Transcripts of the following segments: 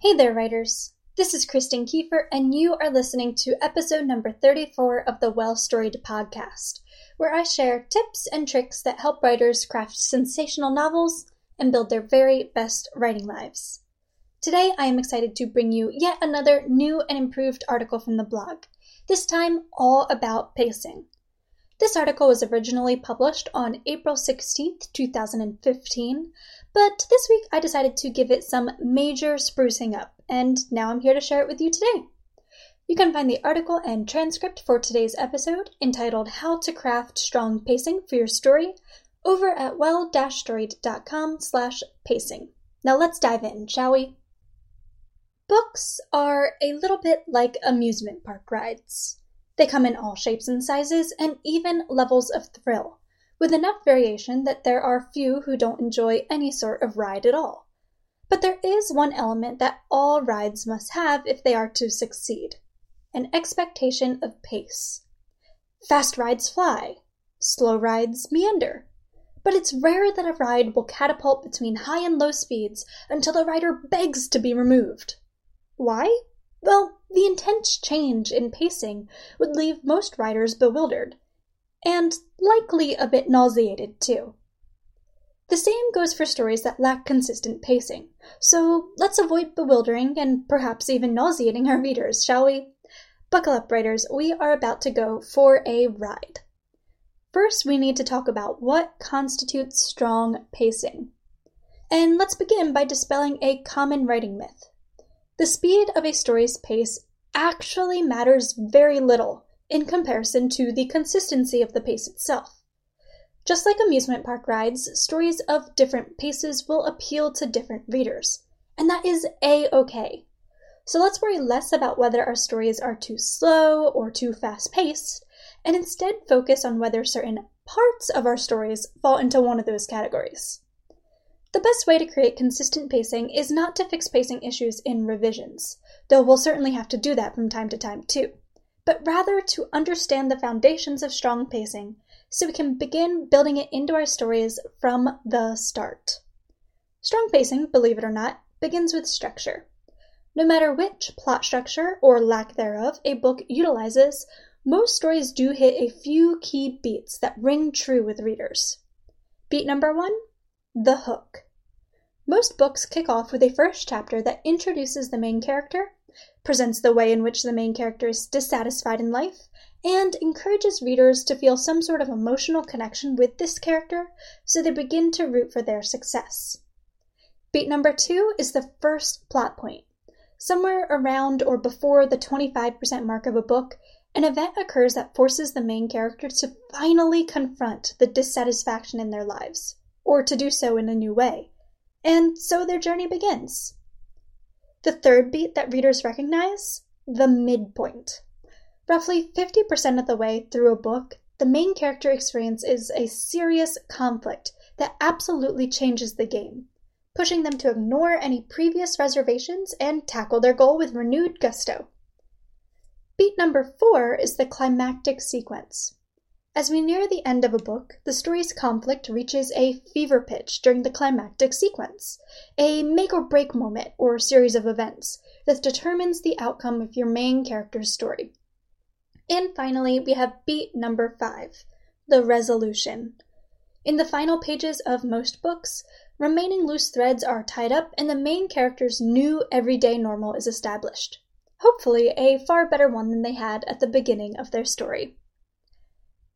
Hey there, writers. This is Kristen Kieffer, and you are listening to episode number 34 of the Well Storied podcast, where I share tips and tricks that help writers craft sensational novels and build their very best writing lives. Today, I am excited to bring you yet another new and improved article from the blog, this time all about pacing. This article was originally published on April 16th, 2015, but this week I decided to give it some major sprucing up, and now I'm here to share it with you today. You can find the article and transcript for today's episode, entitled How to Craft Strong Pacing for Your Story, over at well-storied.com slash pacing. Now let's dive in, shall we? Books are a little bit like amusement park rides. They come in all shapes and sizes and even levels of thrill with enough variation that there are few who don't enjoy any sort of ride at all. But there is one element that all rides must have if they are to succeed an expectation of pace. Fast rides fly, slow rides meander. But it's rare that a ride will catapult between high and low speeds until the rider begs to be removed. Why? Well, the intense change in pacing would leave most riders bewildered and likely a bit nauseated too. The same goes for stories that lack consistent pacing, so let's avoid bewildering and perhaps even nauseating our readers, shall we? Buckle up, writers, we are about to go for a ride. First, we need to talk about what constitutes strong pacing. And let's begin by dispelling a common writing myth. The speed of a story's pace actually matters very little in comparison to the consistency of the pace itself. Just like amusement park rides, stories of different paces will appeal to different readers, and that is a okay. So let's worry less about whether our stories are too slow or too fast paced, and instead focus on whether certain parts of our stories fall into one of those categories. The best way to create consistent pacing is not to fix pacing issues in revisions, though we'll certainly have to do that from time to time too but rather to understand the foundations of strong pacing so we can begin building it into our stories from the start. Strong pacing, believe it or not, begins with structure. No matter which plot structure or lack thereof a book utilizes, most stories do hit a few key beats that ring true with readers. Beat number one the hook. Most books kick off with a first chapter that introduces the main character presents the way in which the main character is dissatisfied in life, and encourages readers to feel some sort of emotional connection with this character so they begin to root for their success. Beat number two is the first plot point. Somewhere around or before the 25% mark of a book, an event occurs that forces the main character to finally confront the dissatisfaction in their lives, or to do so in a new way. And so their journey begins. The third beat that readers recognize the midpoint. Roughly 50% of the way through a book, the main character experiences a serious conflict that absolutely changes the game, pushing them to ignore any previous reservations and tackle their goal with renewed gusto. Beat number four is the climactic sequence. As we near the end of a book, the story's conflict reaches a fever pitch during the climactic sequence, a make or break moment or series of events that determines the outcome of your main character's story. And finally, we have beat number five, the resolution. In the final pages of most books, remaining loose threads are tied up and the main character's new everyday normal is established. Hopefully, a far better one than they had at the beginning of their story.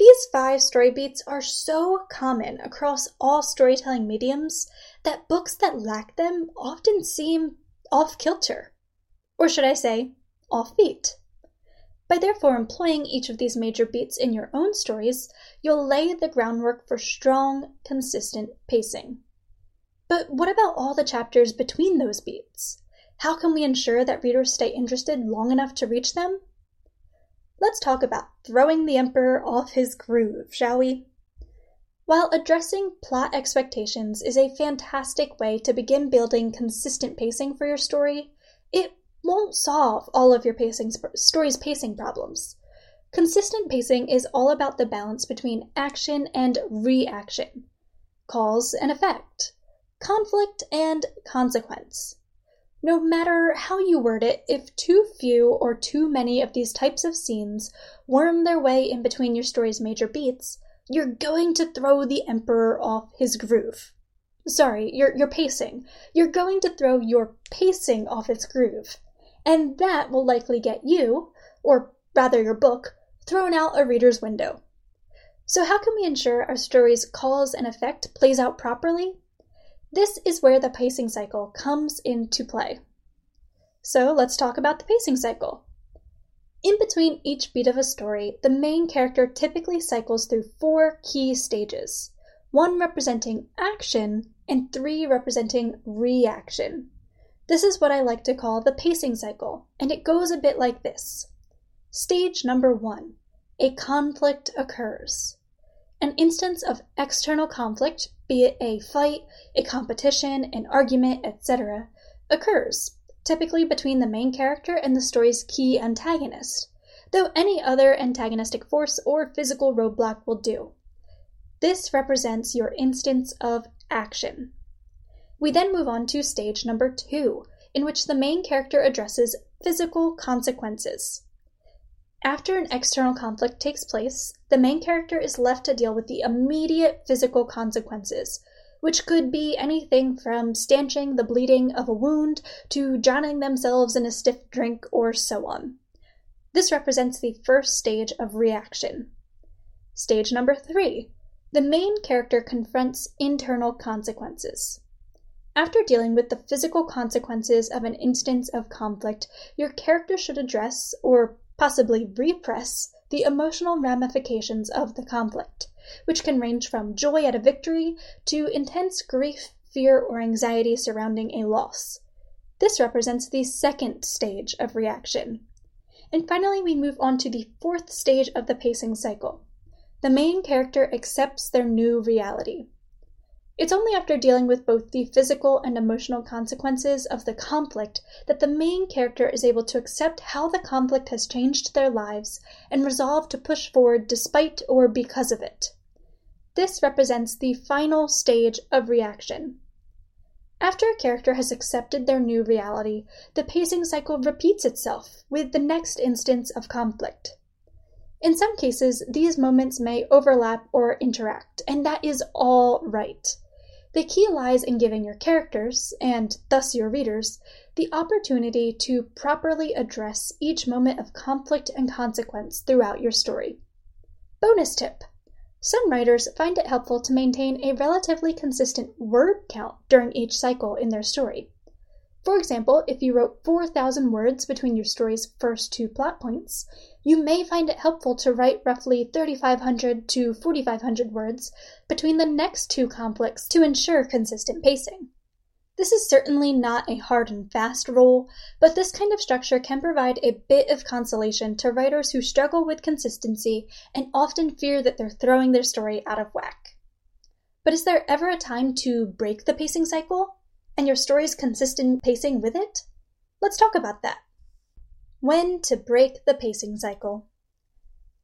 These five story beats are so common across all storytelling mediums that books that lack them often seem off kilter. Or should I say, off beat. By therefore employing each of these major beats in your own stories, you'll lay the groundwork for strong, consistent pacing. But what about all the chapters between those beats? How can we ensure that readers stay interested long enough to reach them? Let's talk about throwing the Emperor off his groove, shall we? While addressing plot expectations is a fantastic way to begin building consistent pacing for your story, it won't solve all of your pacing story's pacing problems. Consistent pacing is all about the balance between action and reaction, cause and effect, conflict and consequence. No matter how you word it, if too few or too many of these types of scenes worm their way in between your story's major beats, you're going to throw the Emperor off his groove. Sorry, your, your pacing. You're going to throw your pacing off its groove. And that will likely get you, or rather your book, thrown out a reader's window. So, how can we ensure our story's cause and effect plays out properly? This is where the pacing cycle comes into play. So let's talk about the pacing cycle. In between each beat of a story, the main character typically cycles through four key stages one representing action and three representing reaction. This is what I like to call the pacing cycle, and it goes a bit like this. Stage number one a conflict occurs. An instance of external conflict, be it a fight, a competition, an argument, etc., occurs, typically between the main character and the story's key antagonist, though any other antagonistic force or physical roadblock will do. This represents your instance of action. We then move on to stage number two, in which the main character addresses physical consequences. After an external conflict takes place, the main character is left to deal with the immediate physical consequences, which could be anything from stanching the bleeding of a wound to drowning themselves in a stiff drink or so on. This represents the first stage of reaction. Stage number three the main character confronts internal consequences. After dealing with the physical consequences of an instance of conflict, your character should address, or possibly repress, the emotional ramifications of the conflict, which can range from joy at a victory to intense grief, fear, or anxiety surrounding a loss. This represents the second stage of reaction. And finally, we move on to the fourth stage of the pacing cycle. The main character accepts their new reality. It's only after dealing with both the physical and emotional consequences of the conflict that the main character is able to accept how the conflict has changed their lives and resolve to push forward despite or because of it. This represents the final stage of reaction. After a character has accepted their new reality, the pacing cycle repeats itself with the next instance of conflict. In some cases, these moments may overlap or interact, and that is all right. The key lies in giving your characters, and thus your readers, the opportunity to properly address each moment of conflict and consequence throughout your story. Bonus tip Some writers find it helpful to maintain a relatively consistent word count during each cycle in their story. For example, if you wrote 4,000 words between your story's first two plot points, you may find it helpful to write roughly 3,500 to 4,500 words between the next two conflicts to ensure consistent pacing. This is certainly not a hard and fast rule, but this kind of structure can provide a bit of consolation to writers who struggle with consistency and often fear that they're throwing their story out of whack. But is there ever a time to break the pacing cycle? And your story's consistent pacing with it? Let's talk about that. When to break the pacing cycle.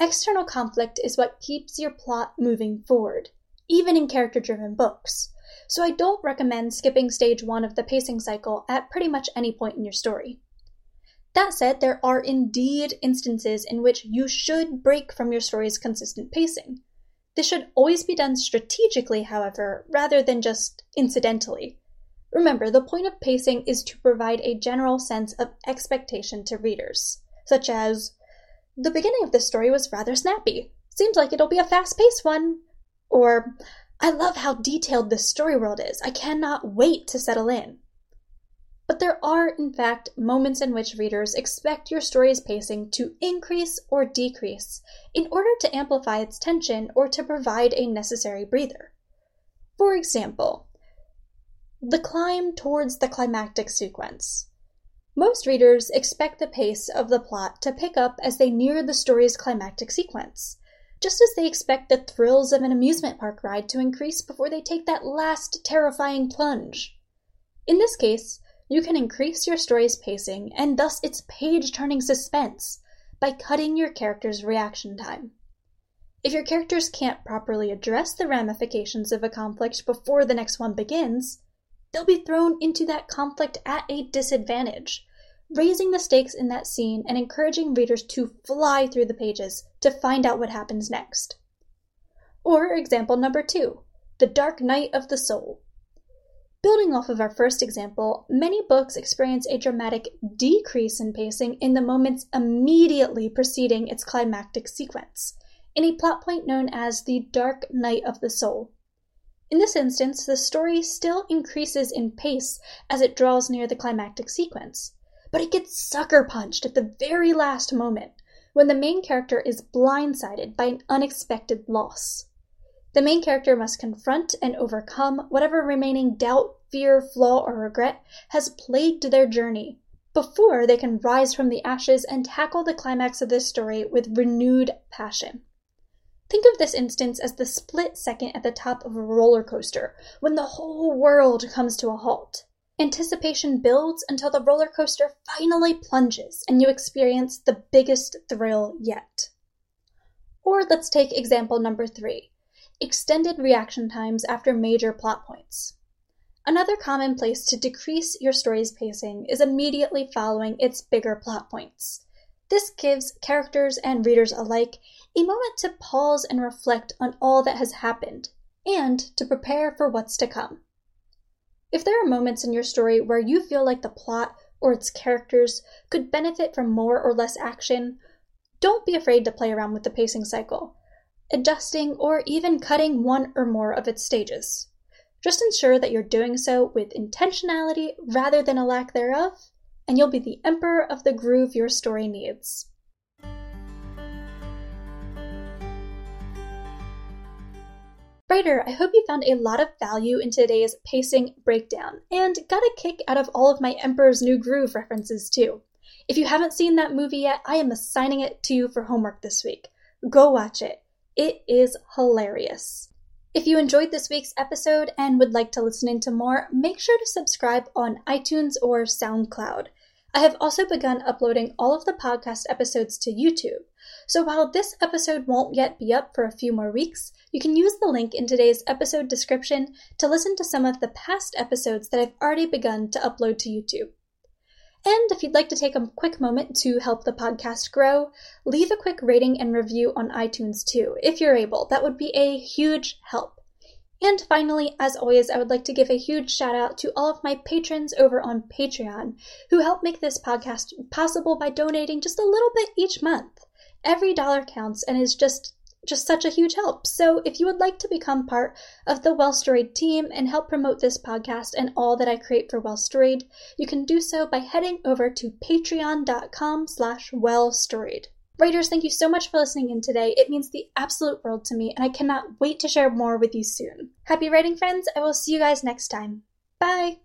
External conflict is what keeps your plot moving forward, even in character driven books. So I don't recommend skipping stage one of the pacing cycle at pretty much any point in your story. That said, there are indeed instances in which you should break from your story's consistent pacing. This should always be done strategically, however, rather than just incidentally. Remember, the point of pacing is to provide a general sense of expectation to readers, such as, the beginning of this story was rather snappy. Seems like it'll be a fast paced one. Or, I love how detailed this story world is. I cannot wait to settle in. But there are, in fact, moments in which readers expect your story's pacing to increase or decrease in order to amplify its tension or to provide a necessary breather. For example, the climb towards the climactic sequence. Most readers expect the pace of the plot to pick up as they near the story's climactic sequence, just as they expect the thrills of an amusement park ride to increase before they take that last terrifying plunge. In this case, you can increase your story's pacing and thus its page turning suspense by cutting your character's reaction time. If your characters can't properly address the ramifications of a conflict before the next one begins, they'll be thrown into that conflict at a disadvantage, raising the stakes in that scene and encouraging readers to fly through the pages to find out what happens next. Or example number two, The Dark Night of the Soul. Building off of our first example, many books experience a dramatic decrease in pacing in the moments immediately preceding its climactic sequence, in a plot point known as the Dark Night of the Soul. In this instance, the story still increases in pace as it draws near the climactic sequence, but it gets sucker punched at the very last moment when the main character is blindsided by an unexpected loss. The main character must confront and overcome whatever remaining doubt, fear, flaw, or regret has plagued their journey before they can rise from the ashes and tackle the climax of this story with renewed passion. Think of this instance as the split second at the top of a roller coaster when the whole world comes to a halt. Anticipation builds until the roller coaster finally plunges and you experience the biggest thrill yet. Or let's take example number three extended reaction times after major plot points. Another common place to decrease your story's pacing is immediately following its bigger plot points. This gives characters and readers alike a moment to pause and reflect on all that has happened, and to prepare for what's to come. If there are moments in your story where you feel like the plot or its characters could benefit from more or less action, don't be afraid to play around with the pacing cycle adjusting, or even cutting one or more of its stages. Just ensure that you're doing so with intentionality rather than a lack thereof, and you'll be the emperor of the groove your story needs. Writer, I hope you found a lot of value in today's pacing breakdown and got a kick out of all of my Emperor's New Groove references too. If you haven't seen that movie yet, I am assigning it to you for homework this week. Go watch it. It is hilarious. If you enjoyed this week's episode and would like to listen into more, make sure to subscribe on iTunes or SoundCloud. I have also begun uploading all of the podcast episodes to YouTube. So while this episode won't yet be up for a few more weeks, you can use the link in today's episode description to listen to some of the past episodes that I've already begun to upload to YouTube. And if you'd like to take a quick moment to help the podcast grow, leave a quick rating and review on iTunes too, if you're able. That would be a huge help. And finally, as always, I would like to give a huge shout out to all of my patrons over on Patreon who help make this podcast possible by donating just a little bit each month. Every dollar counts and is just just such a huge help. So if you would like to become part of the Well Storied team and help promote this podcast and all that I create for Well Storied, you can do so by heading over to patreon.com slash wellstoried. Writers, thank you so much for listening in today. It means the absolute world to me, and I cannot wait to share more with you soon. Happy writing, friends. I will see you guys next time. Bye.